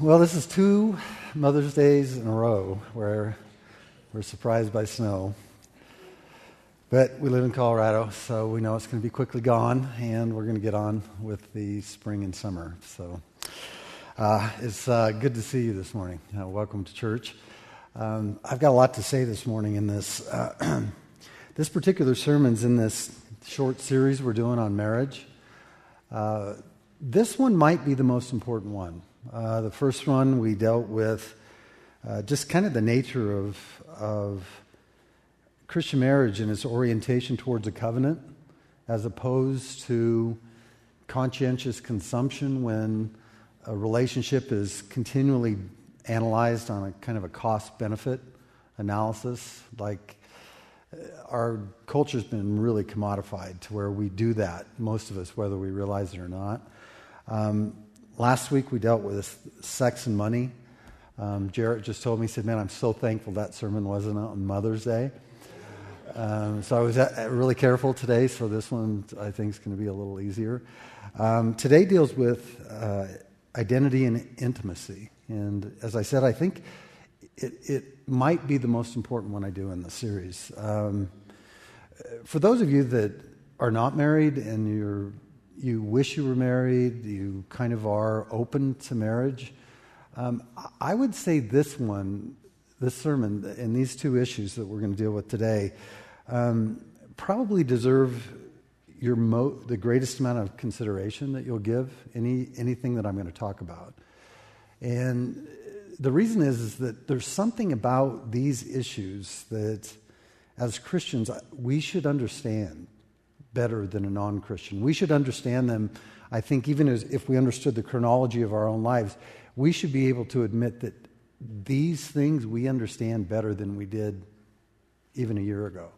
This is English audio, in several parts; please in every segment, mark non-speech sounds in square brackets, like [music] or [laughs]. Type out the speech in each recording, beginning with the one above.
Well, this is two Mother's Days in a row where we're surprised by snow. But we live in Colorado, so we know it's going to be quickly gone, and we're going to get on with the spring and summer. So uh, it's uh, good to see you this morning. Uh, welcome to church. Um, I've got a lot to say this morning in this. Uh, [clears throat] this particular sermon's in this short series we're doing on marriage. Uh, this one might be the most important one. Uh, the first one we dealt with uh, just kind of the nature of, of Christian marriage and its orientation towards a covenant as opposed to conscientious consumption when a relationship is continually analyzed on a kind of a cost benefit analysis. Like uh, our culture's been really commodified to where we do that, most of us, whether we realize it or not. Um, Last week we dealt with sex and money. Um, Jarrett just told me, he said, Man, I'm so thankful that sermon wasn't on Mother's Day. Um, so I was uh, really careful today, so this one I think is going to be a little easier. Um, today deals with uh, identity and intimacy. And as I said, I think it, it, might be the most important one I do in the series. Um, for those of you that are not married and you're you wish you were married, you kind of are open to marriage. Um, I would say this one, this sermon, and these two issues that we're going to deal with today, um, probably deserve your mo- the greatest amount of consideration that you'll give any anything that I'm going to talk about. And the reason is, is that there's something about these issues that, as Christians, we should understand better than a non Christian. We should understand them, I think, even as if we understood the chronology of our own lives, we should be able to admit that these things we understand better than we did even a year ago.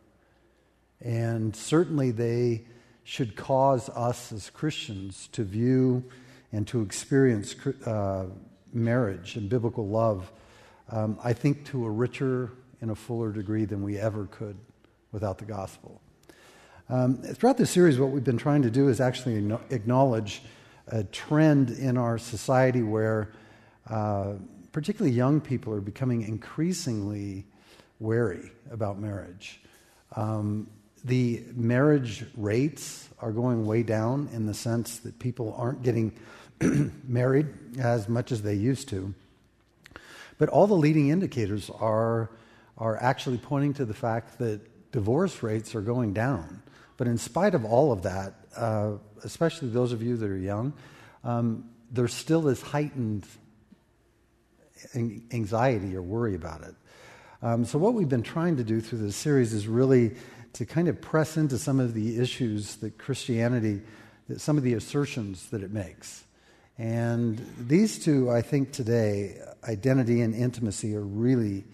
And certainly they should cause us as Christians to view and to experience uh, marriage and biblical love, um, I think, to a richer and a fuller degree than we ever could without the gospel. Um, throughout this series, what we've been trying to do is actually acknowledge a trend in our society where uh, particularly young people are becoming increasingly wary about marriage. Um, the marriage rates are going way down in the sense that people aren't getting [clears throat] married as much as they used to. But all the leading indicators are, are actually pointing to the fact that divorce rates are going down. But in spite of all of that, uh, especially those of you that are young, um, there still is heightened anxiety or worry about it. Um, so, what we've been trying to do through this series is really to kind of press into some of the issues that Christianity, that some of the assertions that it makes. And these two, I think today, identity and intimacy, are really,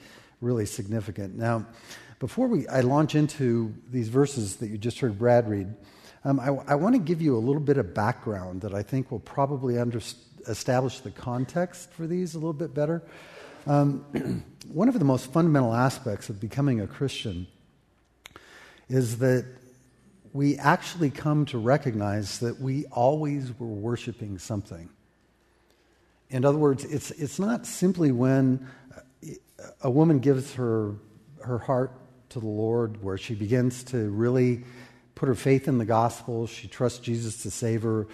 really significant. Now, before we, I launch into these verses that you just heard Brad read, um, I, I want to give you a little bit of background that I think will probably under, establish the context for these a little bit better. Um, [clears throat] one of the most fundamental aspects of becoming a Christian is that we actually come to recognize that we always were worshiping something. In other words, it's, it's not simply when a woman gives her, her heart to the Lord, where she begins to really put her faith in the gospel, she trusts Jesus to save her,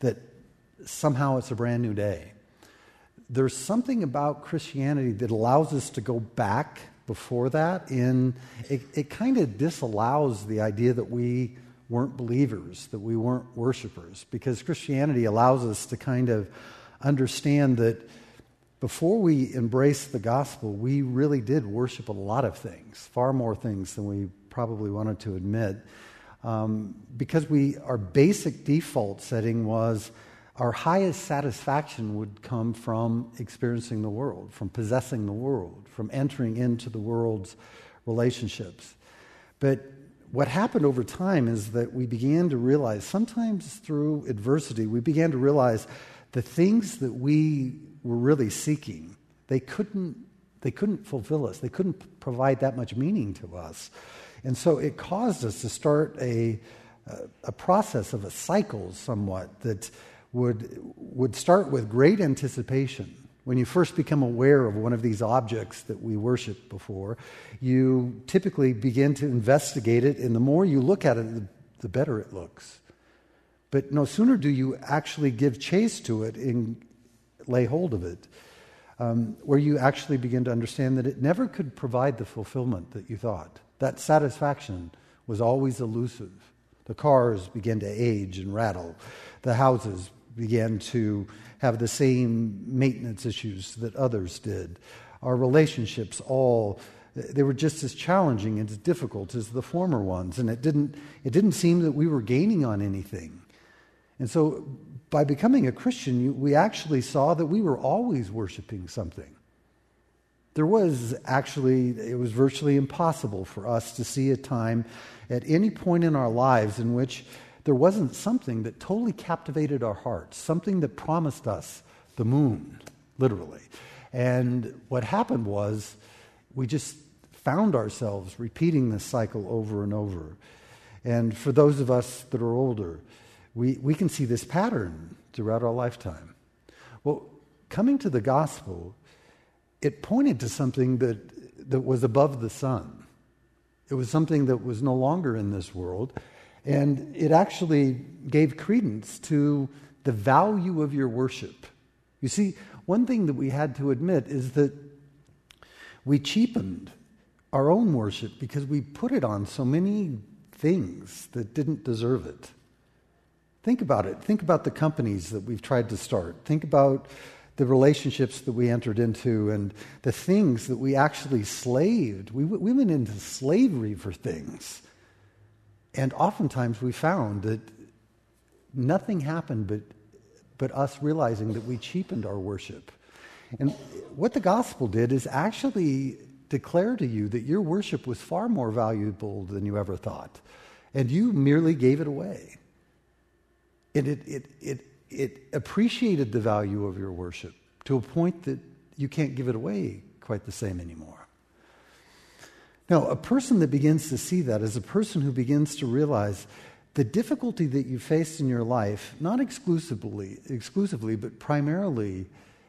that somehow it's a brand new day. There's something about Christianity that allows us to go back before that, and it, it kind of disallows the idea that we weren't believers, that we weren't worshipers, because Christianity allows us to kind of understand that before we embraced the gospel, we really did worship a lot of things, far more things than we probably wanted to admit. Um, because we, our basic default setting was our highest satisfaction would come from experiencing the world, from possessing the world, from entering into the world's relationships. But what happened over time is that we began to realize, sometimes through adversity, we began to realize the things that we were really seeking, they couldn't, they couldn't fulfill us. They couldn't provide that much meaning to us. And so it caused us to start a, a process of a cycle somewhat that would, would start with great anticipation When you first become aware of one of these objects that we worship before, you typically begin to investigate it, and the more you look at it, the, the better it looks. But no sooner do you actually give chase to it and lay hold of it, um, where you actually begin to understand that it never could provide the fulfillment that you thought. That satisfaction was always elusive. The cars began to age and rattle. The houses began to have the same maintenance issues that others did. Our relationships all they were just as challenging and as difficult as the former ones and it didn't it didn't seem that we were gaining on anything. And so by becoming a Christian, we actually saw that we were always worshiping something. There was actually, it was virtually impossible for us to see a time at any point in our lives in which there wasn't something that totally captivated our hearts, something that promised us the moon, literally. And what happened was we just found ourselves repeating this cycle over and over. And for those of us that are older, we, we can see this pattern throughout our lifetime. Well, coming to the gospel, it pointed to something that, that was above the sun. It was something that was no longer in this world. And it actually gave credence to the value of your worship. You see, one thing that we had to admit is that we cheapened our own worship because we put it on so many things that didn't deserve it. Think about it. Think about the companies that we've tried to start. Think about the relationships that we entered into and the things that we actually slaved. We, we went into slavery for things. And oftentimes we found that nothing happened but, but us realizing that we cheapened our worship. And what the gospel did is actually declare to you that your worship was far more valuable than you ever thought. And you merely gave it away. And it, it, it, it appreciated the value of your worship to a point that you can't give it away quite the same anymore. Now, a person that begins to see that is a person who begins to realize the difficulty that you faced in your life, not exclusively, exclusively, but primarily,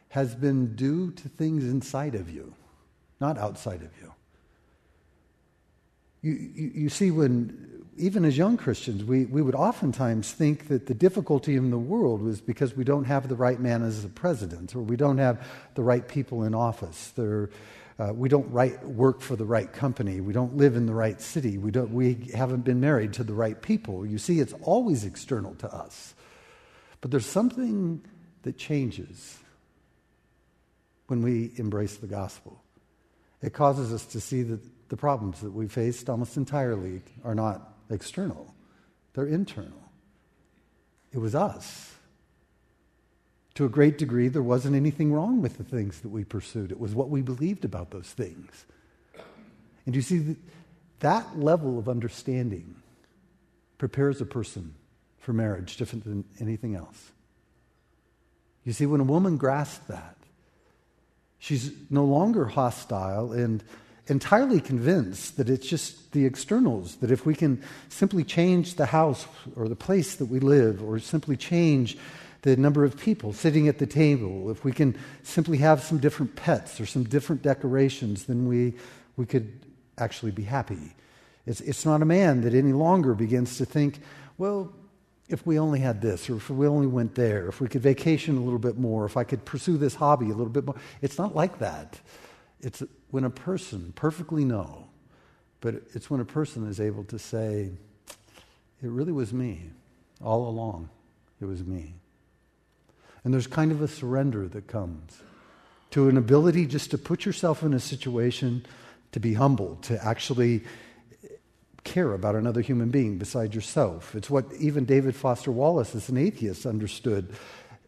has been due to things inside of you, not outside of you. You, you, you see, when even as young Christians, we, we would oftentimes think that the difficulty in the world was because we don't have the right man as a president, or we don't have the right people in office, uh, we don't work for the right company, we don't live in the right city, we, don't, we haven't been married to the right people. You see, it's always external to us. But there's something that changes when we embrace the gospel. It causes us to see that the problems that we faced almost entirely are not external, they're internal. It was us. To a great degree, there wasn't anything wrong with the things that we pursued. It was what we believed about those things. And you see, that level of understanding prepares a person for marriage different than anything else. You see, when a woman grasps that, she's no longer hostile and entirely convinced that it's just the externals, that if we can simply change the house or the place that we live, or simply change the number of people sitting at the table, if we can simply have some different pets or some different decorations, then we, we could actually be happy. It's, it's not a man that any longer begins to think, well, if we only had this, or if we only went there, if we could vacation a little bit more, if I could pursue this hobby a little bit more. It's not like that. It's when a person perfectly know, but it's when a person is able to say, it really was me all along. It was me. And there's kind of a surrender that comes to an ability just to put yourself in a situation to be humble, to actually care about another human being beside yourself. It's what even David Foster Wallace, as an atheist, understood.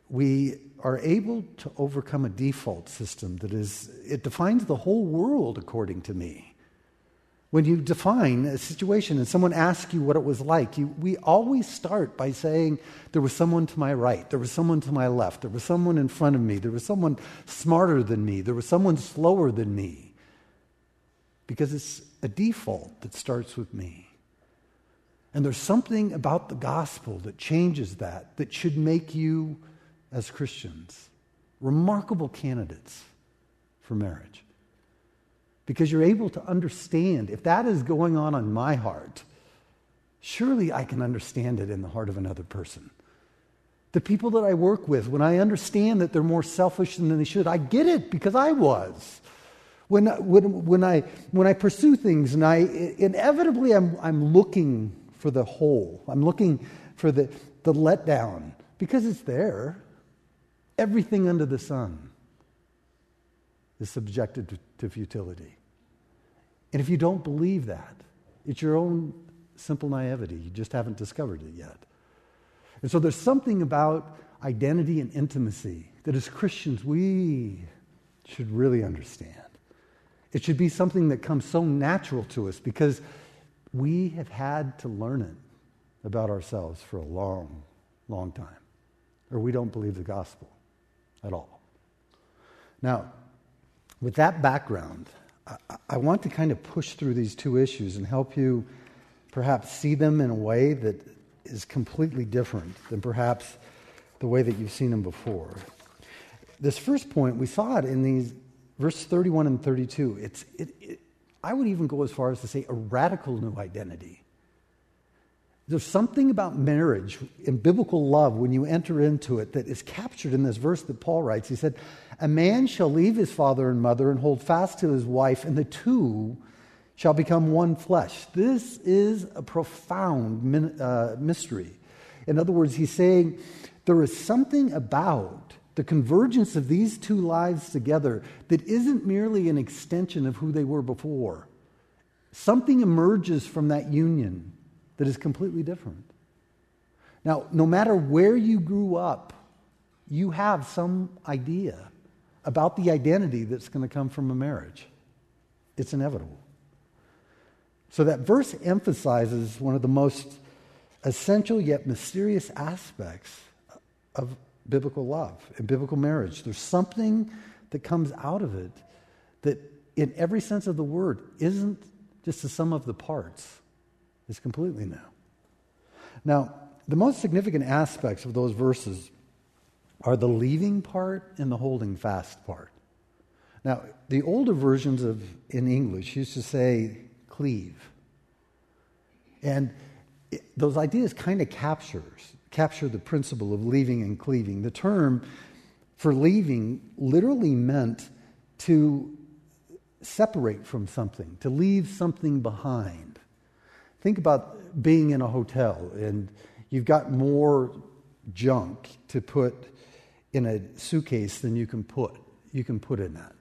We are able to overcome a default system that is, it defines the whole world according to me. When you define a situation and someone asks you what it was like, you, we always start by saying, There was someone to my right, there was someone to my left, there was someone in front of me, there was someone smarter than me, there was someone slower than me. Because it's a default that starts with me. And there's something about the gospel that changes that, that should make you as Christians remarkable candidates for marriage. Because you're able to understand if that is going on in my heart, surely I can understand it in the heart of another person. The people that I work with, when I understand that they're more selfish than they should, I get it because I was. When, when, when, I, when I pursue things and I inevitably I'm, I'm looking for the hole, I'm looking for the, the letdown because it's there. Everything under the sun is subjected to, to futility. And if you don't believe that, it's your own simple naivety. You just haven't discovered it yet. And so there's something about identity and intimacy that as Christians we should really understand. It should be something that comes so natural to us because we have had to learn it about ourselves for a long, long time. Or we don't believe the gospel at all. Now, with that background, I, want to kind of push through these two issues and help you perhaps see them in a way that is completely different than perhaps the way that you've seen them before. This first point, we saw it in these verse 31 and 32. It's, it, it, I would even go as far as to say a radical new identity. There's something about marriage and biblical love when you enter into it that is captured in this verse that Paul writes. He said, A man shall leave his father and mother and hold fast to his wife, and the two shall become one flesh. This is a profound min, uh, mystery. In other words, he's saying there is something about the convergence of these two lives together that isn't merely an extension of who they were before. Something emerges from that union that is completely different. Now, no matter where you grew up, you have some idea about the identity that's going to come from a marriage. It's inevitable. So that verse emphasizes one of the most essential yet mysterious aspects of biblical love and biblical marriage. There's something that comes out of it that, in every sense of the word, isn't just the sum of the parts is completely new. Now, the most significant aspects of those verses are the leaving part and the holding fast part. Now, the older versions of in English used to say cleave. And it, those ideas kind of captures capture the principle of leaving and cleaving. The term for leaving literally meant to separate from something, to leave something behind. Think about being in a hotel and you've got more junk to put in a suitcase than you can put you can put in that.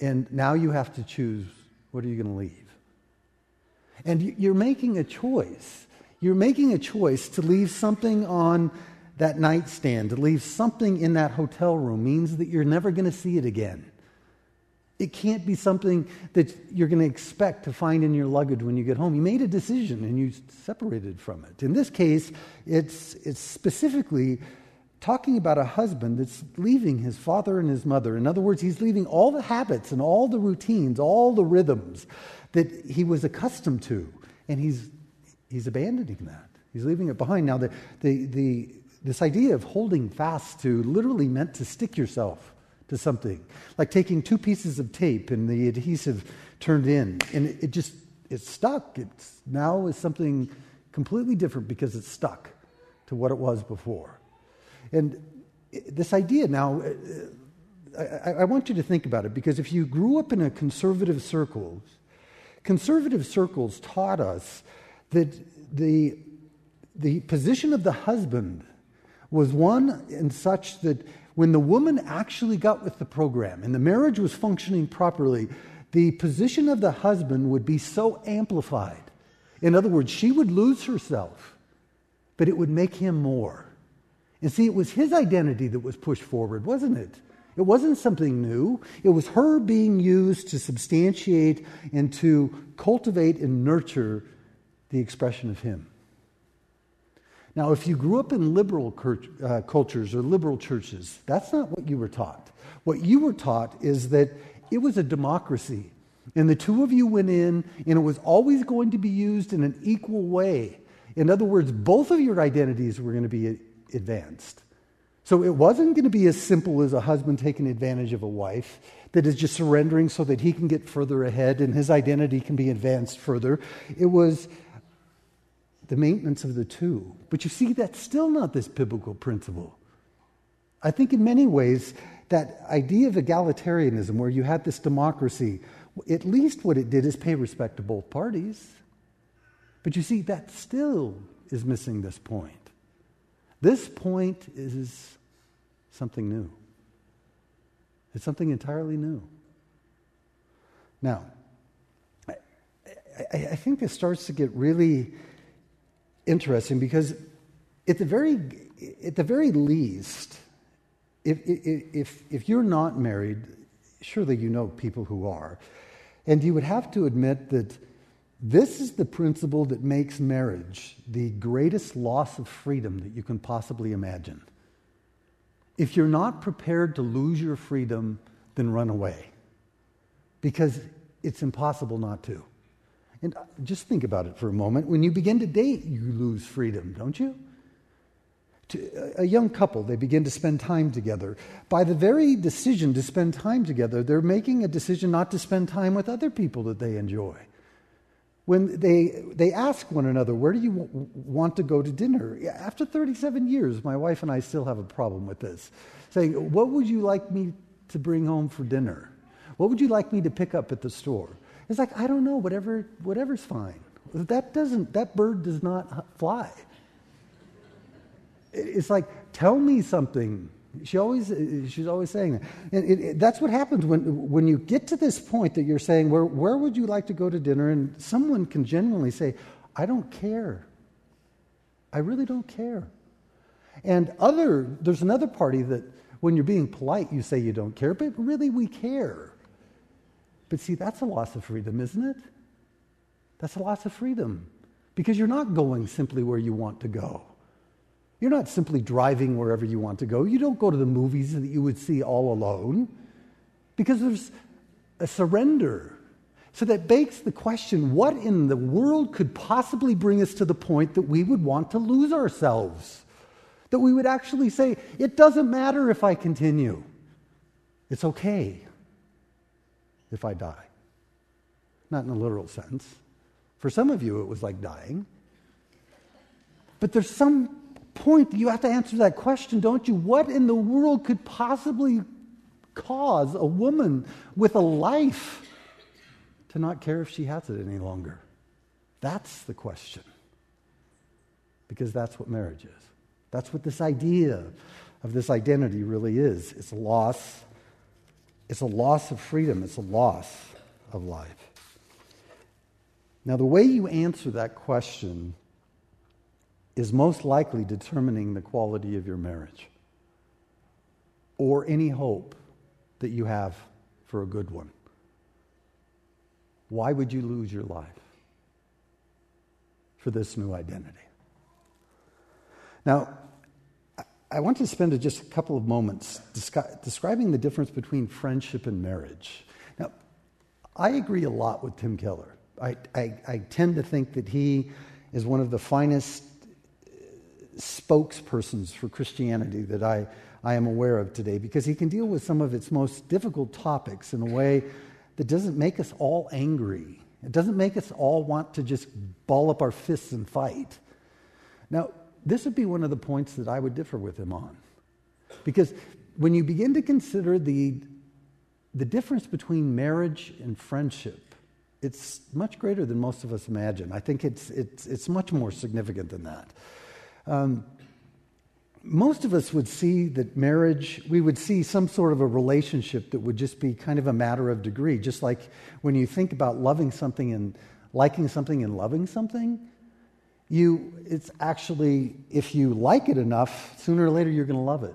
And now you have to choose what are you going to leave? And you're making a choice. You're making a choice to leave something on that nightstand, to leave something in that hotel room means that you're never going to see it again. It can't be something that you're going to expect to find in your luggage when you get home. You made a decision and you separated from it. In this case, it's, it's specifically talking about a husband that's leaving his father and his mother. In other words, he's leaving all the habits and all the routines, all the rhythms that he was accustomed to, and he's, he's abandoning that. He's leaving it behind. Now, the, the, the, this idea of holding fast to literally meant to stick yourself to something, like taking two pieces of tape and the adhesive turned in, and it, just it's stuck. It's now is something completely different because it's stuck to what it was before. And this idea now, uh, I, I, want you to think about it because if you grew up in a conservative circles, conservative circles taught us that the, the position of the husband was one in such that when the woman actually got with the program and the marriage was functioning properly, the position of the husband would be so amplified. In other words, she would lose herself, but it would make him more. And see, it was his identity that was pushed forward, wasn't it? It wasn't something new. It was her being used to substantiate and to cultivate and nurture the expression of him. Now, if you grew up in liberal uh, cultures or liberal churches, that's not what you were taught. What you were taught is that it was a democracy, and the two of you went in, and it was always going to be used in an equal way. In other words, both of your identities were going to be advanced. So it wasn't going to be as simple as a husband taking advantage of a wife that is just surrendering so that he can get further ahead and his identity can be advanced further. It was the maintenance of the two. But you see, that's still not this biblical principle. I think in many ways, that idea of egalitarianism, where you had this democracy, at least what it did is pay respect to both parties. But you see, that still is missing this point. This point is something new. It's something entirely new. Now, I, I, I think this starts to get really interesting because at the very, at the very least, if, if, if you're not married, surely you know people who are. And you would have to admit that this is the principle that makes marriage the greatest loss of freedom that you can possibly imagine. If you're not prepared to lose your freedom, then run away. Because it's impossible not to. And uh, just think about it for a moment. When you begin to date, you lose freedom, don't you? To a young couple, they begin to spend time together. By the very decision to spend time together, they're making a decision not to spend time with other people that they enjoy. When they, they ask one another, Where do you w- want to go to dinner? After 37 years, my wife and I still have a problem with this. Saying, What would you like me to bring home for dinner? What would you like me to pick up at the store? It's like, I don't know, whatever, whatever's fine. That doesn't, that bird does not fly. It's like, tell me something. She always, uh, she's always saying that. And it, it, that's what happens when, when you get to this point that you're saying, where, where would you like to go to dinner? And someone can genuinely say, I don't care. I really don't care. And other, there's another party that when you're being polite, you say you don't care, but really we care. But see, that's a loss of freedom, isn't it? That's a loss of freedom because you're not going simply where you want to go. You're not simply driving wherever you want to go. You don't go to the movies that you would see all alone because there's a surrender. So that begs the question what in the world could possibly bring us to the point that we would want to lose ourselves? That we would actually say, it doesn't matter if I continue, it's okay if I die. Not in a literal sense. For some of you, it was like dying. But there's some point you have to answer that question, don't you? What in the world could possibly cause a woman with a life to not care if she has it any longer? That's the question. Because that's what marriage is. That's what this idea of this identity really is. It's loss it's a loss of freedom, it's a loss of life. Now, the way you answer that question is most likely determining the quality of your marriage or any hope that you have for a good one. Why would you lose your life for this new identity? Now, I want to spend just a couple of moments descri- describing the difference between friendship and marriage. Now, I agree a lot with Tim Keller. I, I, I tend to think that he is one of the finest uh, spokespersons for Christianity that I, I am aware of today because he can deal with some of its most difficult topics in a way that doesn't make us all angry. It doesn't make us all want to just ball up our fists and fight. Now, this would be one of the points that I would differ with him on. Because when you begin to consider the, the difference between marriage and friendship, it's much greater than most of us imagine. I think it's, it's, it's much more significant than that. Um, most of us would see that marriage, we would see some sort of a relationship that would just be kind of a matter of degree. Just like when you think about loving something and liking something and loving something, you, it's actually, if you like it enough, sooner or later you're going to love it.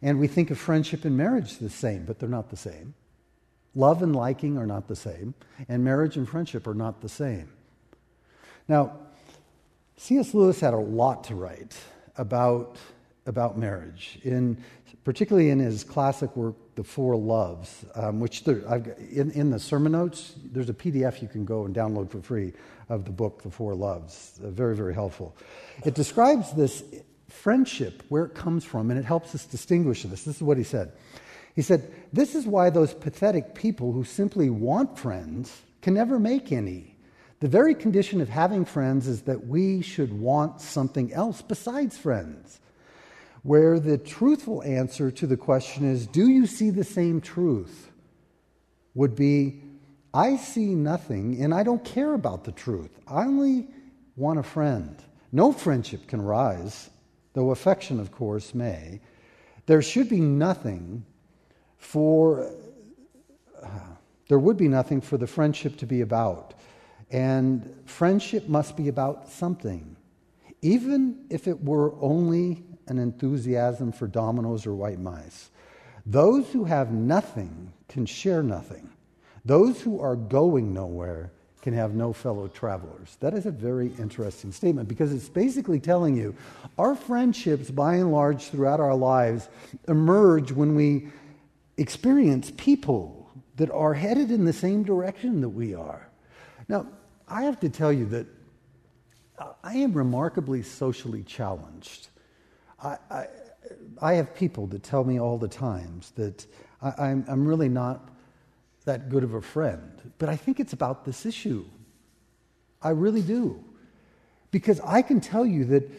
And we think of friendship and marriage the same, but they're not the same. Love and liking are not the same, and marriage and friendship are not the same. Now, C.S. Lewis had a lot to write about, about marriage, in, particularly in his classic work, The Four Loves, um, which there, in, in the sermon notes, there's a PDF you can go and download for free of the book, The Four Loves. Uh, very, very helpful. It describes this friendship, where it comes from, and it helps us distinguish this. This is what he said. He said, This is why those pathetic people who simply want friends can never make any. The very condition of having friends is that we should want something else besides friends. Where the truthful answer to the question is, Do you see the same truth? would be, I see nothing and I don't care about the truth. I only want a friend. No friendship can rise, though affection, of course, may. There should be nothing for, uh, there would be nothing for the friendship to be about. And friendship must be about something, even if it were only an enthusiasm for dominoes or white mice. Those who have nothing can share nothing. Those who are going nowhere can have no fellow travelers. That is a very interesting statement because it's basically telling you our friendships, by and large, throughout our lives, emerge when we experience people that are headed in the same direction that we are. Now, I have to tell you that I am remarkably socially challenged. I, I, I have people that tell me all the times that I, I'm really not that good of a friend, but I think it's about this issue. I really do. Because I can tell you that,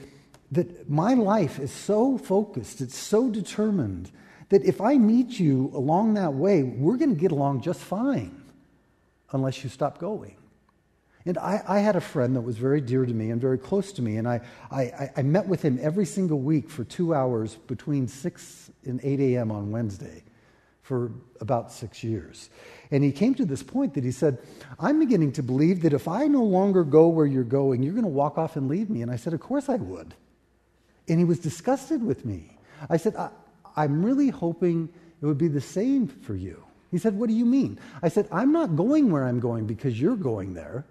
that my life is so focused, it's so determined that if I meet you along that way, we're going to get along just fine unless you stop going. And I, I, had a friend that was very dear to me and very close to me, and I, I, I met with him every single week for two hours between 6 and 8 a.m. on Wednesday for about six years. And he came to this point that he said, I'm beginning to believe that if I no longer go where you're going, you're going to walk off and leave me. And I said, Of course I would. And he was disgusted with me. I said, I, I'm really hoping it would be the same for you. He said, What do you mean? I said, I'm not going where I'm going because you're going there.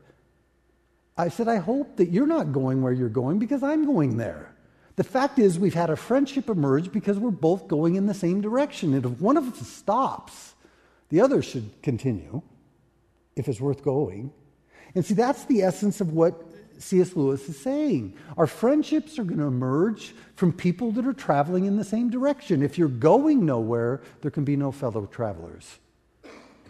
I said, I hope that you're not going where you're going because I'm going there. The fact is, we've had a friendship emerge because we're both going in the same direction. And if one of us stops, the other should continue if it's worth going. And see, that's the essence of what C.S. Lewis is saying. Our friendships are going to emerge from people that are traveling in the same direction. If you're going nowhere, there can be no fellow travelers.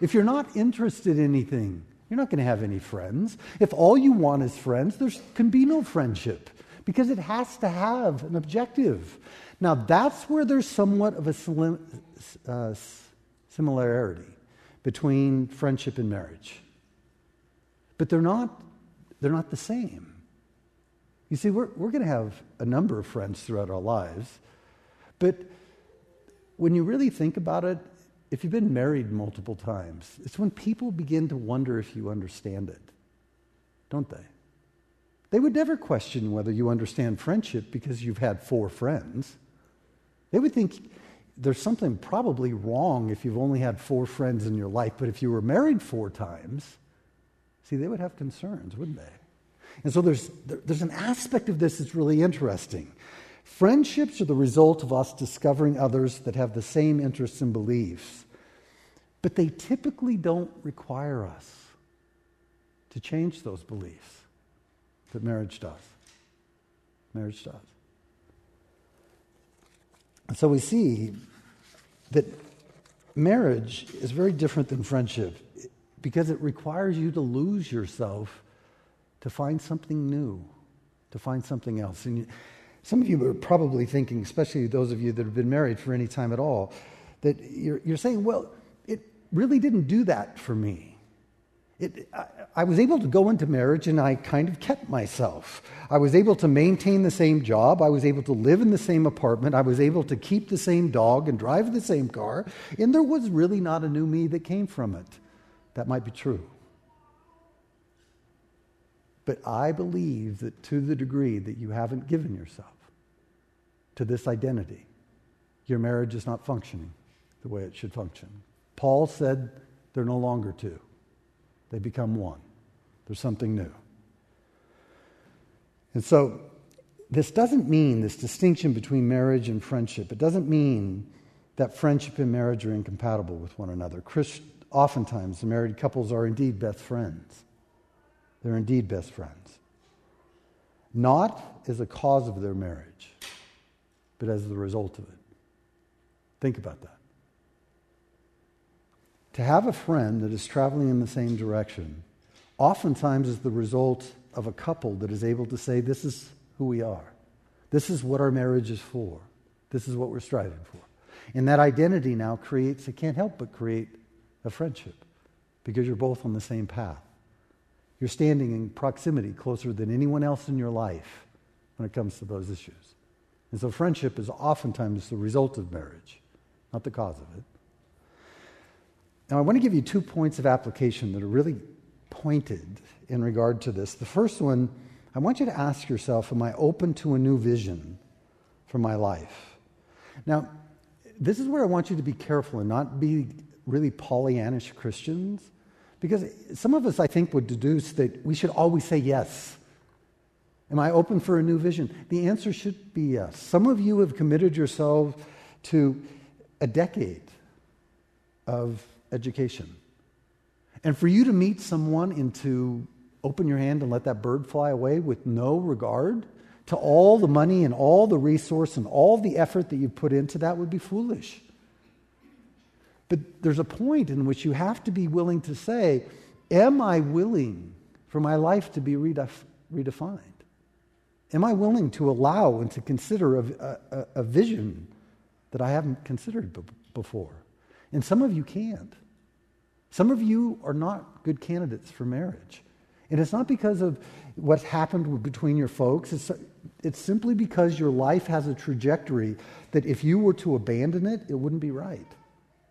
If you're not interested in anything, you're not going to have any friends. If all you want is friends, there can be no friendship because it has to have an objective. Now, that's where there's somewhat of a uh, similarity between friendship and marriage. But they're not, they're not the same. You see, we're, we're going to have a number of friends throughout our lives, but when you really think about it, if you've been married multiple times, it's when people begin to wonder if you understand it, don't they? They would never question whether you understand friendship because you've had four friends. They would think there's something probably wrong if you've only had four friends in your life, but if you were married four times, see, they would have concerns, wouldn't they? And so there's, there's an aspect of this that's really interesting. Friendships are the result of us discovering others that have the same interests and beliefs, but they typically don't require us to change those beliefs. But marriage does. Marriage does. And so we see that marriage is very different than friendship because it requires you to lose yourself to find something new, to find something else. And you, some of you are probably thinking, especially those of you that have been married for any time at all, that you're, you're saying, well, it really didn't do that for me. It, I, I was able to go into marriage and I kind of kept myself. I was able to maintain the same job. I was able to live in the same apartment. I was able to keep the same dog and drive the same car. And there was really not a new me that came from it. That might be true. But I believe that to the degree that you haven't given yourself to this identity, your marriage is not functioning the way it should function. Paul said they're no longer two, they become one. There's something new. And so, this doesn't mean this distinction between marriage and friendship. It doesn't mean that friendship and marriage are incompatible with one another. Christ, oftentimes, married couples are indeed best friends. They're indeed best friends. Not as a cause of their marriage, but as the result of it. Think about that. To have a friend that is traveling in the same direction oftentimes is the result of a couple that is able to say, This is who we are. This is what our marriage is for. This is what we're striving for. And that identity now creates, it can't help but create a friendship because you're both on the same path. You're standing in proximity closer than anyone else in your life when it comes to those issues. And so friendship is oftentimes the result of marriage, not the cause of it. Now, I want to give you two points of application that are really pointed in regard to this. The first one, I want you to ask yourself Am I open to a new vision for my life? Now, this is where I want you to be careful and not be really Pollyannish Christians because some of us, I think, would deduce that we should always say yes. Am I open for a new vision? The answer should be yes. Some of you have committed yourselves to a decade of education. And for you to meet someone and to open your hand and let that bird fly away with no regard to all the money and all the resource and all the effort that you've put into that would be foolish. But there's a point in which you have to be willing to say, Am I willing for my life to be redef- redefined? Am I willing to allow and to consider a, a, a vision that I haven't considered b- before? And some of you can't. Some of you are not good candidates for marriage. And it's not because of what's happened between your folks. It's, it's simply because your life has a trajectory that if you were to abandon it, it wouldn't be right.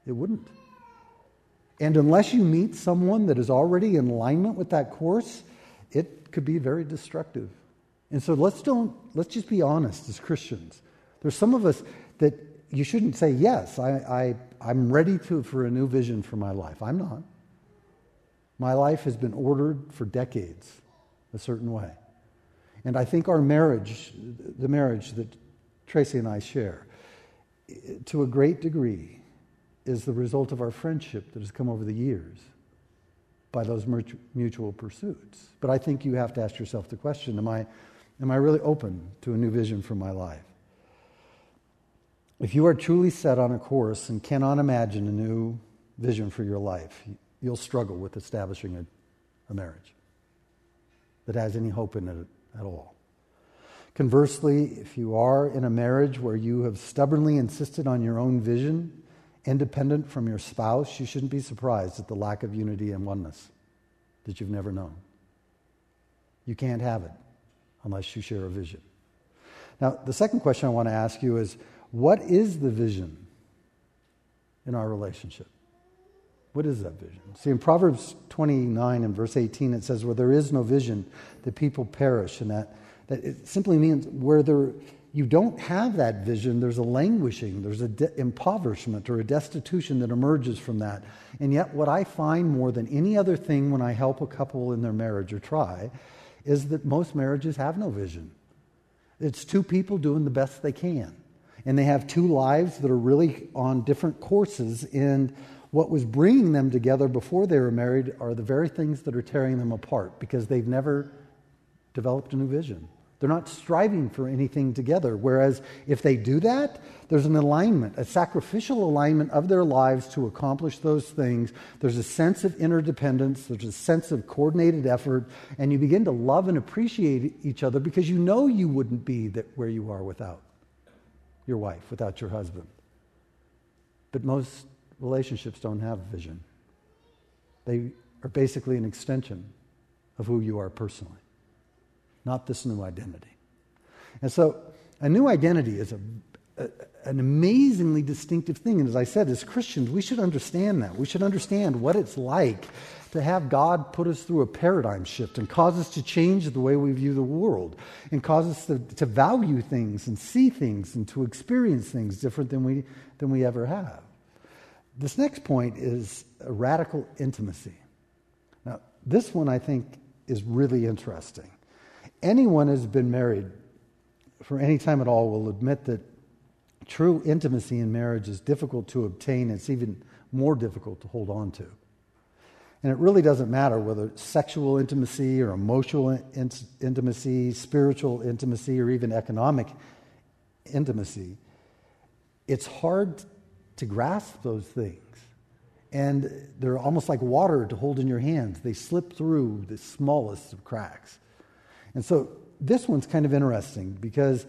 It wouldn't. And unless you meet someone that is already in alignment with that course, it could be very destructive. And so let's don't let's just be honest as Christians. There's some of us that you shouldn't say, yes, I, I, I'm ready to, for a new vision for my life. I'm not. My life has been ordered for decades a certain way. And I think our marriage, the marriage that Tracy and I share, to a great degree, is the result of our friendship that has come over the years by those mutual pursuits. But I think you have to ask yourself the question am I, am I really open to a new vision for my life? If you are truly set on a course and cannot imagine a new vision for your life, you'll struggle with establishing a, a marriage that has any hope in it at all. Conversely, if you are in a marriage where you have stubbornly insisted on your own vision, independent from your spouse, you shouldn't be surprised at the lack of unity and oneness that you've never known. You can't have it unless you share a vision. Now, the second question I want to ask you is what is the vision in our relationship? What is that vision? See, in Proverbs 29 and verse 18, it says, Where there is no vision, the people perish. And that, that it simply means where there you don't have that vision, there's a languishing, there's an de- impoverishment or a destitution that emerges from that. And yet, what I find more than any other thing when I help a couple in their marriage or try is that most marriages have no vision. It's two people doing the best they can. And they have two lives that are really on different courses. And what was bringing them together before they were married are the very things that are tearing them apart because they've never developed a new vision. They're not striving for anything together. Whereas if they do that, there's an alignment, a sacrificial alignment of their lives to accomplish those things. There's a sense of interdependence, there's a sense of coordinated effort, and you begin to love and appreciate each other because you know you wouldn't be that where you are without your wife, without your husband. But most relationships don't have vision. They are basically an extension of who you are personally not this new identity. And so, a new identity is a, a, an amazingly distinctive thing. And as I said, as Christians, we should understand that. We should understand what it's like to have God put us through a paradigm shift and cause us to change the way we view the world and cause us to, to value things and see things and to experience things different than we, than we ever have. This next point is radical intimacy. Now, this one I think is really interesting anyone who's been married for any time at all will admit that true intimacy in marriage is difficult to obtain. It's even more difficult to hold on to. And it really doesn't matter whether sexual intimacy or emotional in- intimacy, spiritual intimacy, or even economic intimacy, it's hard to grasp those things. And they're almost like water to hold in your hands. They slip through the smallest of cracks. And so this one's kind of interesting because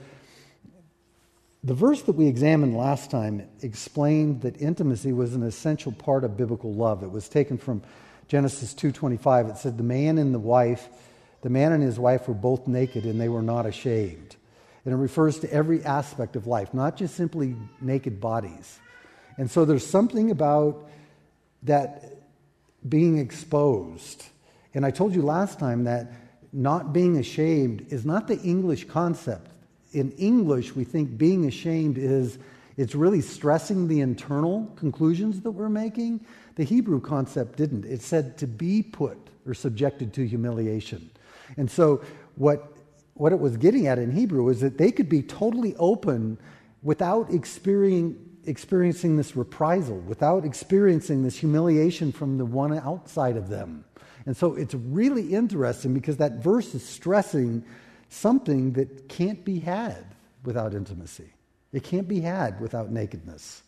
the verse that we examined last time explained that intimacy was an essential part of biblical love. It was taken from Genesis 2:25. It said the man and the wife, the man and his wife were both naked and they were not ashamed. And it refers to every aspect of life, not just simply naked bodies. And so there's something about that being exposed. And I told you last time that not being ashamed is not the English concept. In English, we think being ashamed is it's really stressing the internal conclusions that we're making. The Hebrew concept didn't. It said to be put or subjected to humiliation. And so what what it was getting at in Hebrew is that they could be totally open without experiencing experiencing this reprisal, without experiencing this humiliation from the one outside of them. And so it's really interesting because that verse is stressing something that can't be had without intimacy. It can't be had without nakedness.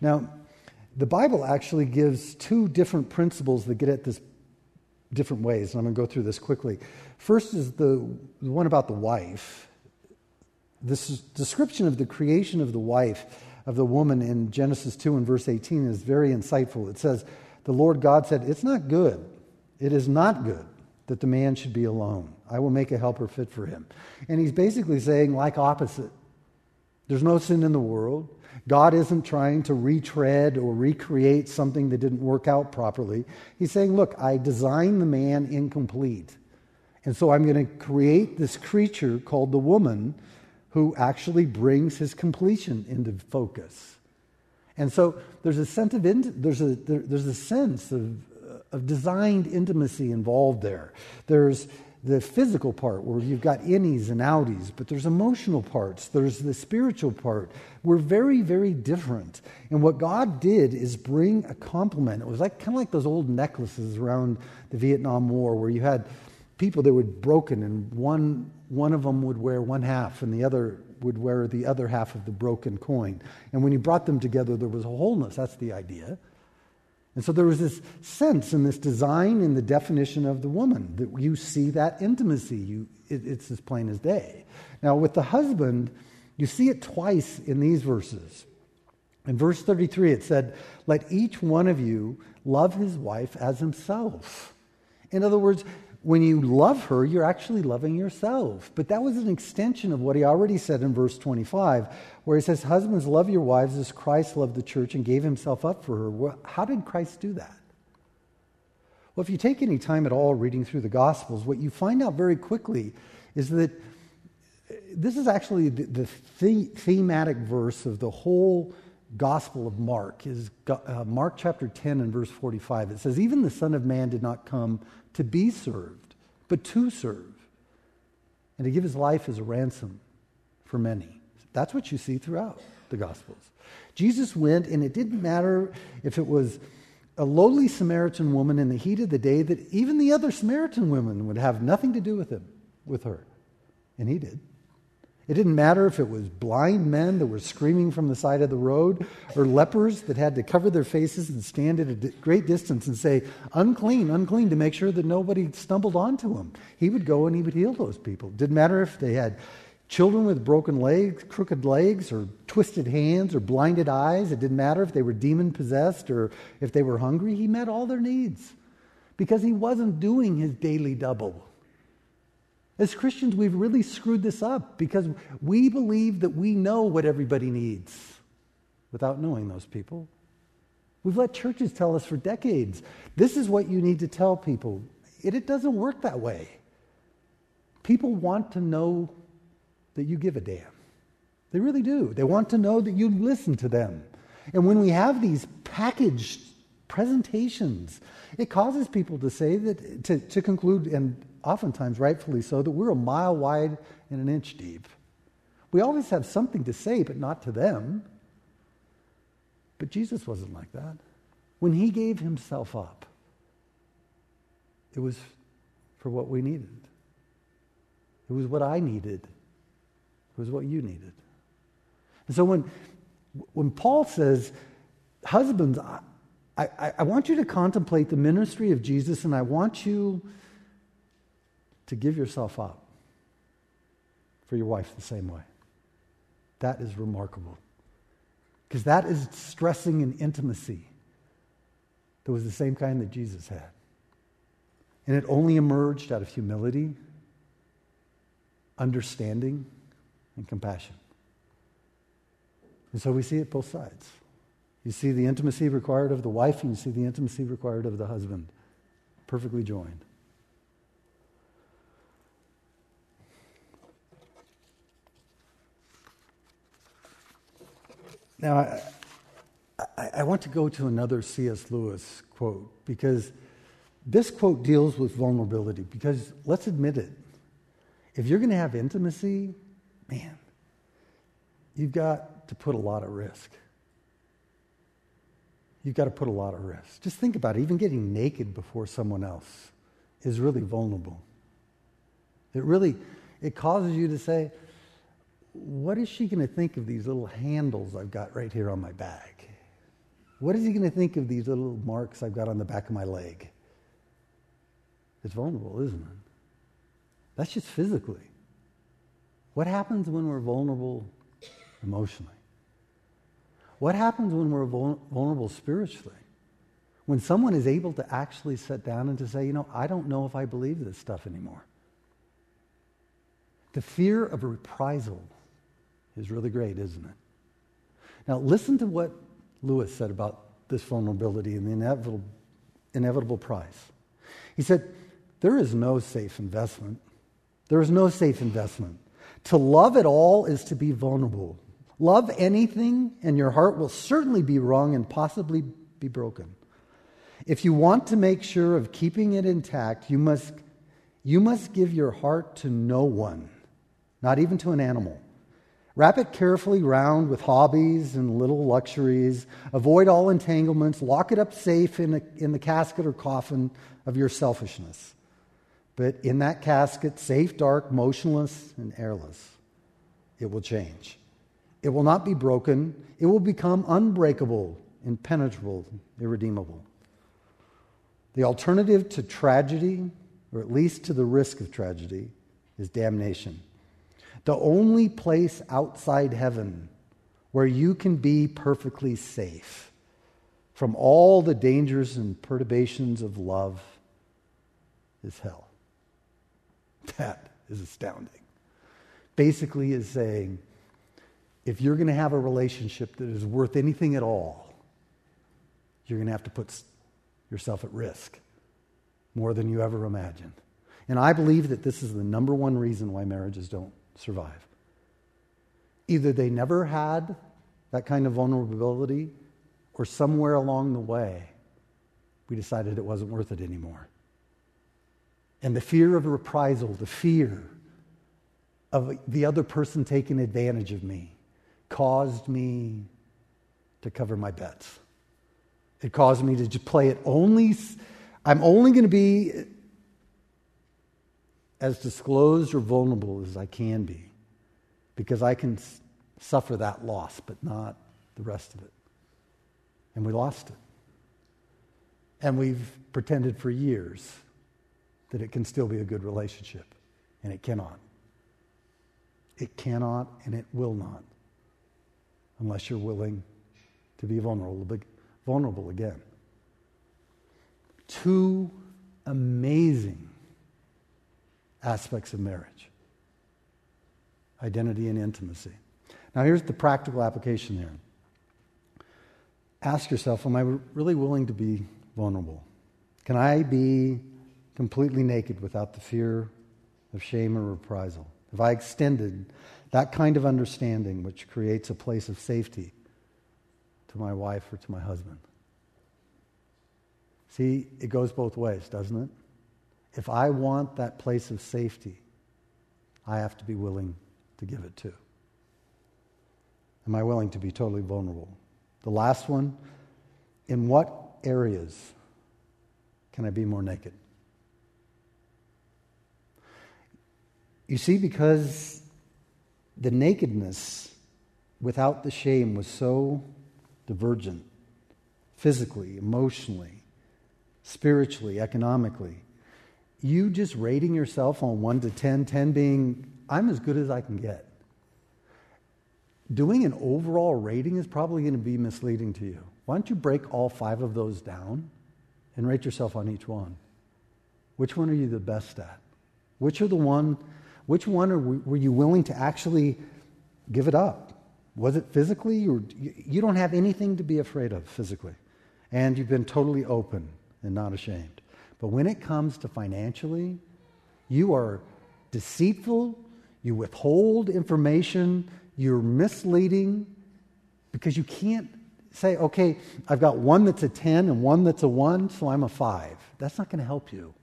Now, the Bible actually gives two different principles that get at this different ways, and I'm going to go through this quickly. First is the, one about the wife. This description of the creation of the wife, of the woman in Genesis 2 and verse 18 is very insightful. It says, The Lord God said, It's not good it is not good that the man should be alone. I will make a helper fit for him. And he's basically saying, like opposite. There's no sin in the world. God isn't trying to retread or recreate something that didn't work out properly. He's saying, Look, I designed the man incomplete. And so I'm going to create this creature called the woman who actually brings his completion into focus. And so there's a sense of, there's a, there, there's a sense of, of designed intimacy involved there. There's the physical part where you've got innies and outies, but there's emotional parts, there's the spiritual part. We're very, very different. And what God did is bring a complement. It was like kind of like those old necklaces around the Vietnam War where you had people that were broken and one one of them would wear one half and the other would wear the other half of the broken coin. And when you brought them together, there was a wholeness. That's the idea. And so there was this sense in this design in the definition of the woman that you see that intimacy. You, it, it's as plain as day. Now, with the husband, you see it twice in these verses. In verse 33, it said, Let each one of you love his wife as himself. In other words, when you love her, you're actually loving yourself. But that was an extension of what he already said in verse 25, where he says, Husbands, love your wives as Christ loved the church and gave himself up for her. Well, how did Christ do that? Well, if you take any time at all reading through the Gospels, what you find out very quickly is that this is actually the, the, the thematic verse of the whole Gospel of Mark is uh, Mark chapter 10 and verse 45. It says, Even the Son of Man did not come to be served, but to serve, and to give his life as a ransom for many. That's what you see throughout the Gospels. Jesus went, and it didn't matter if it was a lowly Samaritan woman in the heat of the day, that even the other Samaritan women would have nothing to do with him, with her. And he did. It didn't matter if it was blind men that were screaming from the side of the road or lepers that had to cover their faces and stand at a great distance and say, unclean, unclean, to make sure that nobody stumbled onto him. He would go and he would heal those people. It didn't matter if they had children with broken legs, crooked legs, or twisted hands, or blinded eyes. It didn't matter if they were demon possessed or if they were hungry. He met all their needs because he wasn't doing his daily double. As Christians, we've really screwed this up because we believe that we know what everybody needs without knowing those people. We've let churches tell us for decades this is what you need to tell people. It, it doesn't work that way. People want to know that you give a damn. They really do. They want to know that you listen to them. And when we have these packaged presentations, it causes people to say that, to, to conclude, and oftentimes rightfully so, that we're a mile wide and an inch deep. We always have something to say, but not to them. But Jesus wasn't like that. When he gave himself up, it was for what we needed. It was what I needed. It was what you needed. And so when, when Paul says, Husbands, I, I, I want you to contemplate the ministry of Jesus and I want you to give yourself up for your wife the same way. That is remarkable. Because that is stressing an intimacy that was the same kind that Jesus had. And it only emerged out of humility, understanding, and compassion. And so we see it both sides. You see the intimacy required of the wife, and you see the intimacy required of the husband, perfectly joined. Now, I, I, I, want to go to another C.S. Lewis quote because this quote deals with vulnerability. Because let's admit it, if you're going to have intimacy, man, you've got to put a lot of risk. You've got to put a lot of risk. Just think about it. Even getting naked before someone else is really vulnerable. It really it causes you to say, what is she going to think of these little handles I've got right here on my bag? What is he going to think of these little marks I've got on the back of my leg? It's vulnerable, isn't it? That's just physically. What happens when we're vulnerable emotionally? What happens when we're vulnerable spiritually? When someone is able to actually sit down and to say, you know, I don't know if I believe this stuff anymore. The fear of reprisal is really great, isn't it? Now, listen to what Lewis said about this vulnerability and the inevitable, inevitable price. He said, There is no safe investment. There is no safe investment. To love at all is to be vulnerable. Love anything, and your heart will certainly be wrung and possibly be broken. If you want to make sure of keeping it intact, you must, you must give your heart to no one, not even to an animal. Wrap it carefully round with hobbies and little luxuries. Avoid all entanglements. Lock it up safe in, a, in the casket or coffin of your selfishness. But in that casket, safe, dark, motionless, and airless, it will change. It will not be broken. It will become unbreakable, impenetrable, irredeemable. The alternative to tragedy, or at least to the risk of tragedy, is damnation. The only place outside heaven where you can be perfectly safe from all the dangers and perturbations of love is hell. That is astounding. Basically, is saying if you're going to have a relationship that is worth anything at all, you're going to have to put yourself at risk more than you ever imagined. And I believe that this is the number one reason why marriages don't survive. Either they never had that kind of vulnerability, or somewhere along the way, we decided it wasn't worth it anymore. And the fear of reprisal, the fear of the other person taking advantage of me, caused me to cover my bets. It caused me to just play it only, I'm only going to be as disclosed or vulnerable as I can be because I can suffer that loss, but not the rest of it. And we lost it. And we've pretended for years that it can still be a good relationship, and it cannot. It cannot and it will not unless you're willing to be vulnerable, vulnerable again. Two amazing aspects of marriage identity and intimacy. Now, here's the practical application there. Ask yourself Am I really willing to be vulnerable? Can I be completely naked without the fear of shame or reprisal? Have I extended that kind of understanding which creates a place of safety to my wife or to my husband? See, it goes both ways, doesn't it? If I want that place of safety, I have to be willing to give it to. Am I willing to be totally vulnerable? The last one, in what areas can I be more naked? You see, because the nakedness without the shame was so divergent physically, emotionally, spiritually, economically. You just rating yourself on 1 to 10, 10 being, I'm as good as I can get. Doing an overall rating is probably going to be misleading to you. Why don't you break all five of those down and rate yourself on each one? Which one are you the best at? Which are the one, which one are, were you willing to actually give it up? Was it physically? Or, you don't have anything to be afraid of physically. And you've been totally open and not ashamed. But when it comes to financially, you are deceitful, you withhold information, you're misleading because you can't say, okay, I've got one that's a 10 and one that's a 1, so I'm a 5. That's not going to help you.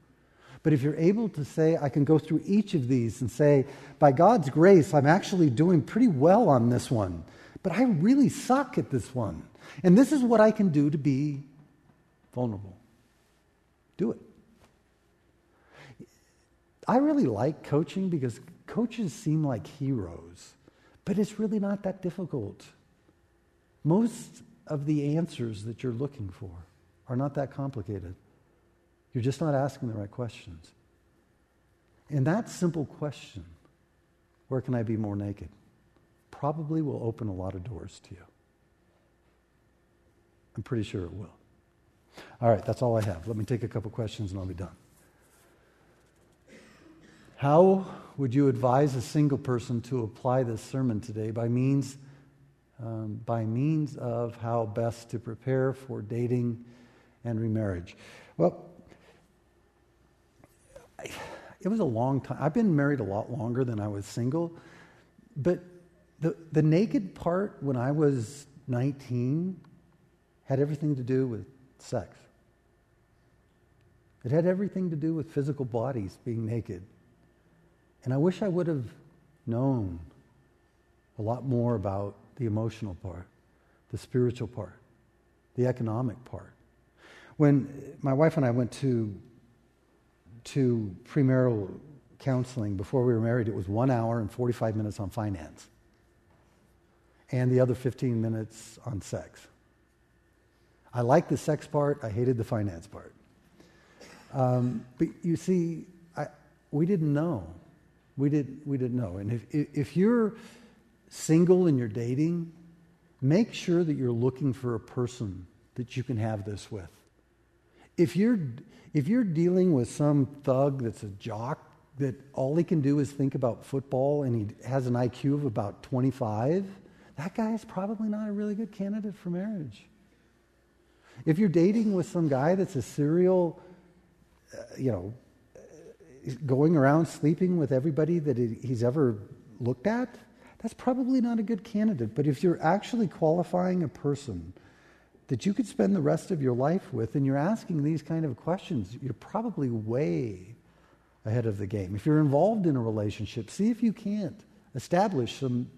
But if you're able to say, I can go through each of these and say, by God's grace, I'm actually doing pretty well on this one, but I really suck at this one. And this is what I can do to be vulnerable. Do it. I really like coaching because coaches seem like heroes, but it's really not that difficult. Most of the answers that you're looking for are not that complicated. You're just not asking the right questions. And that simple question, where can I be more naked, probably will open a lot of doors to you. I'm pretty sure it will. All right, that's all I have. Let me take a couple questions and I'll be done. How would you advise a single person to apply this sermon today by means, um, by means of how best to prepare for dating and remarriage? Well, it was a long time. I've been married a lot longer than I was single, but the, the naked part when I was 19 had everything to do with sex. It had everything to do with physical bodies being naked. And I wish I would have known a lot more about the emotional part, the spiritual part, the economic part. When my wife and I went to to premarital counseling before we were married, it was one hour and 45 minutes on finance, and the other 15 minutes on sex. I liked the sex part, I hated the finance part. Um, but you see, I, we didn't know. We, did, we didn't know. And if, if you're single and you're dating, make sure that you're looking for a person that you can have this with. If you're, if you're dealing with some thug that's a jock that all he can do is think about football and he has an IQ of about 25, that guy is probably not a really good candidate for marriage. If you're dating with some guy that's a serial, uh, you know, going around sleeping with everybody that he's ever looked at, that's probably not a good candidate. But if you're actually qualifying a person that you could spend the rest of your life with and you're asking these kind of questions, you're probably way ahead of the game. If you're involved in a relationship, see if you can't establish some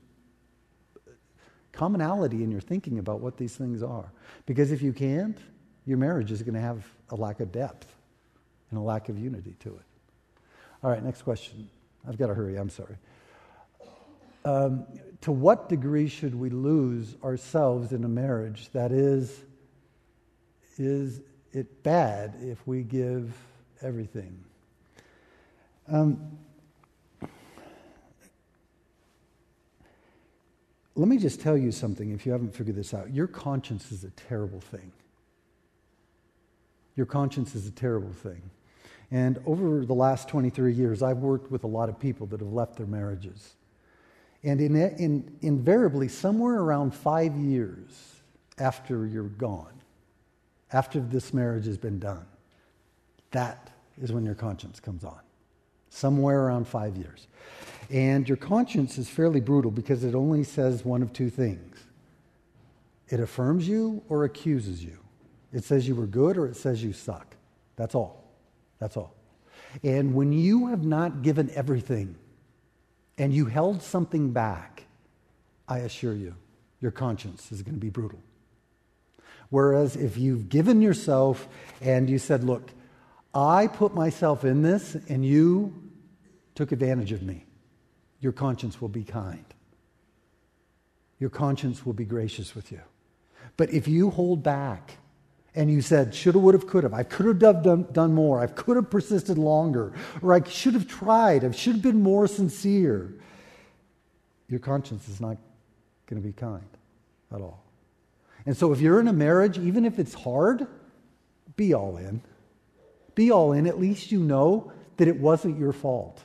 commonality in your thinking about what these things are. Because if you can't, your marriage is going to have a lack of depth and a lack of unity to it. All right, next question. I've got to hurry, I'm sorry. Um, to what degree should we lose ourselves in a marriage? That is, is it bad if we give everything? Um, let me just tell you something if you haven't figured this out. Your conscience is a terrible thing. Your conscience is a terrible thing. And over the last 23 years, I've worked with a lot of people that have left their marriages. And in, in, invariably, somewhere around five years after you're gone, after this marriage has been done, that is when your conscience comes on. Somewhere around five years. And your conscience is fairly brutal because it only says one of two things it affirms you or accuses you. It says you were good or it says you suck. That's all. That's all. And when you have not given everything and you held something back, I assure you, your conscience is going to be brutal. Whereas if you've given yourself and you said, Look, I put myself in this and you took advantage of me, your conscience will be kind. your conscience will be gracious with you. But if you hold back and you said, shoulda, woulda, could have, I could have done, done more, I could have persisted longer, or I should have tried, I should have been more sincere, your conscience is not going to be kind at all. And so if you're in a marriage, even if it's hard, be all in. Be all in. At least you know that it wasn't your fault.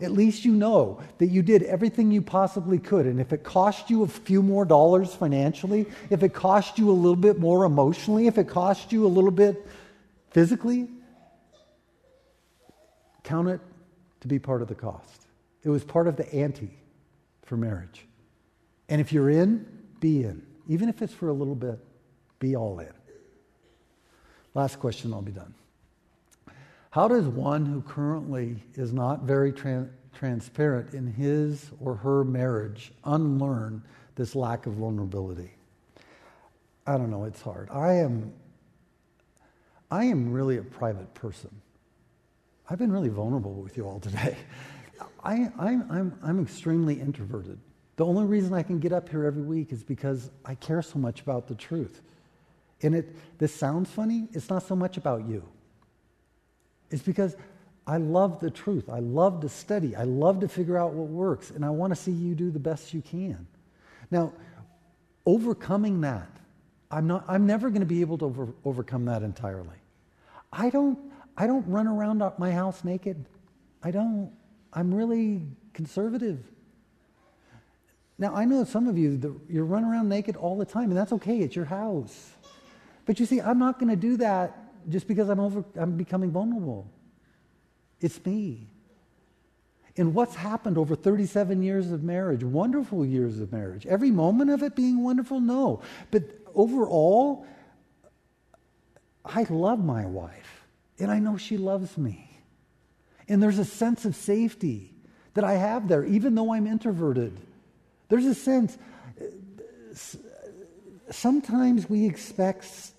At least you know that you did everything you possibly could. And if it cost you a few more dollars financially, if it cost you a little bit more emotionally, if it cost you a little bit physically, count it to be part of the cost. It was part of the ante for marriage. And if you're in, be in. Even if it's for a little bit, be all in. Last question, I'll be done. How does one who currently is not very transparent in his or her marriage unlearn this lack of vulnerability? I don't know, it's hard. I am I am really a private person. I've been really vulnerable with you all today. [laughs] I, I'm, I'm, I'm extremely introverted. The only reason I can get up here every week is because I care so much about the truth. And it, this sounds funny, it's not so much about you. It's because I love the truth. I love to study. I love to figure out what works. And I want to see you do the best you can. Now, overcoming that, I'm, not, I'm never going to be able to over, overcome that entirely. I don't, I don't run around my house naked. I don't. I'm really conservative. Now, I know some of you, you run around naked all the time, and that's okay. It's your house. But you see, I'm not going to do that just because I'm, over, I'm becoming vulnerable. It's me. And what's happened over 37 years of marriage, wonderful years of marriage, every moment of it being wonderful? No. But overall, I love my wife, and I know she loves me. And there's a sense of safety that I have there, even though I'm introverted. There's a sense, uh, sometimes we expect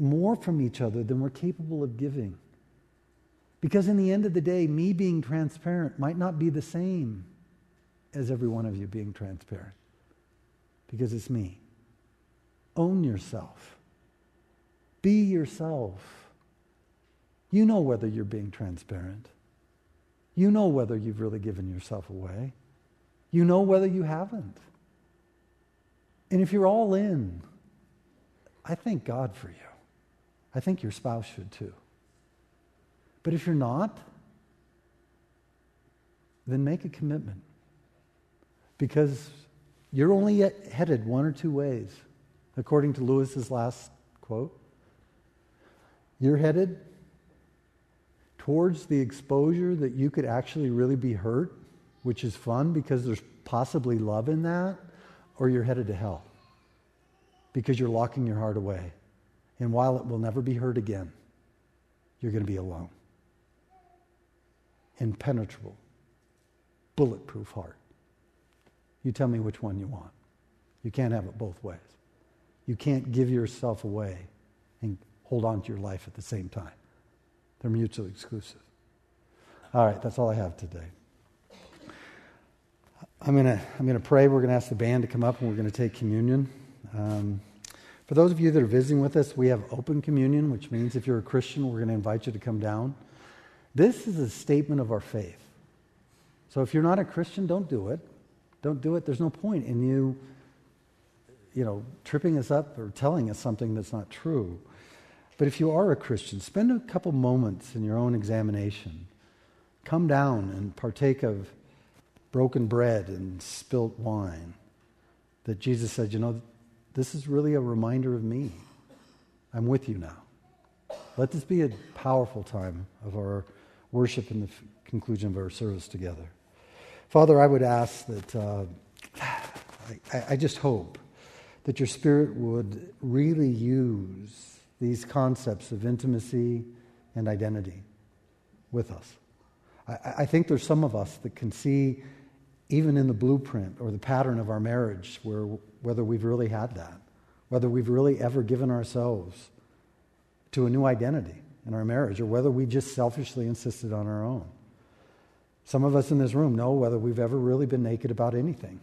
more from each other than we're capable of giving. Because in the end of the day, me being transparent might not be the same as every one of you being transparent. Because it's me. Own yourself. Be yourself. You know whether you're being transparent. You know whether you've really given yourself away. You know whether you haven't. And if you're all in, I thank God for you. I think your spouse should too. But if you're not, then make a commitment. Because you're only headed one or two ways, according to Lewis's last quote. You're headed towards the exposure that you could actually really be hurt, which is fun because there's possibly love in that, or you're headed to hell because you're locking your heart away. And while it will never be hurt again, you're going to be alone. Impenetrable, bulletproof heart. You tell me which one you want. You can't have it both ways. You can't give yourself away and hold on to your life at the same time. They're mutually exclusive. All right, that's all I have today. I'm going to I'm to pray. We're going to ask the band to come up and we're going to take communion. Um, for those of you that are visiting with us, we have open communion, which means if you're a Christian, we're going to invite you to come down. This is a statement of our faith. So if you're not a Christian, don't do it. Don't do it. There's no point in you, you know, tripping us up or telling us something that's not true. But if you are a Christian, spend a couple moments in your own examination. Come down and partake of broken bread and spilt wine. That Jesus said, you know, this is really a reminder of me. I'm with you now. Let this be a powerful time of our worship and the f- conclusion of our service together. Father, I would ask that, uh, I, I just hope that your Spirit would really use these concepts of intimacy and identity with us. I, I think there's some of us that can see even in the blueprint or the pattern of our marriage, where, whether we've really had that, whether we've really ever given ourselves to a new identity in our marriage, or whether we just selfishly insisted on our own. Some of us in this room know whether we've ever really been naked about anything.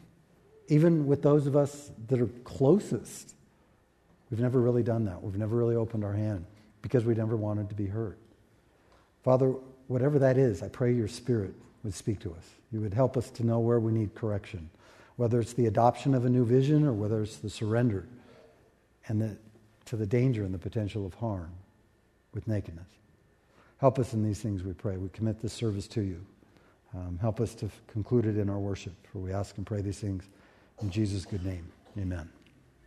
even with those of us that are closest, we've never really done that. We've never really opened our hand because we never wanted to be hurt. Father, whatever that is, I pray your Spirit would speak to us. You would help us to know where we need correction, whether it's the adoption of a new vision or whether it's the surrender and the, to the danger and the potential of harm with nakedness. Help us in these things, we pray. We commit this service to you. Um, help us to conclude it in our worship, for we ask and pray these things in Jesus' good name. Amen.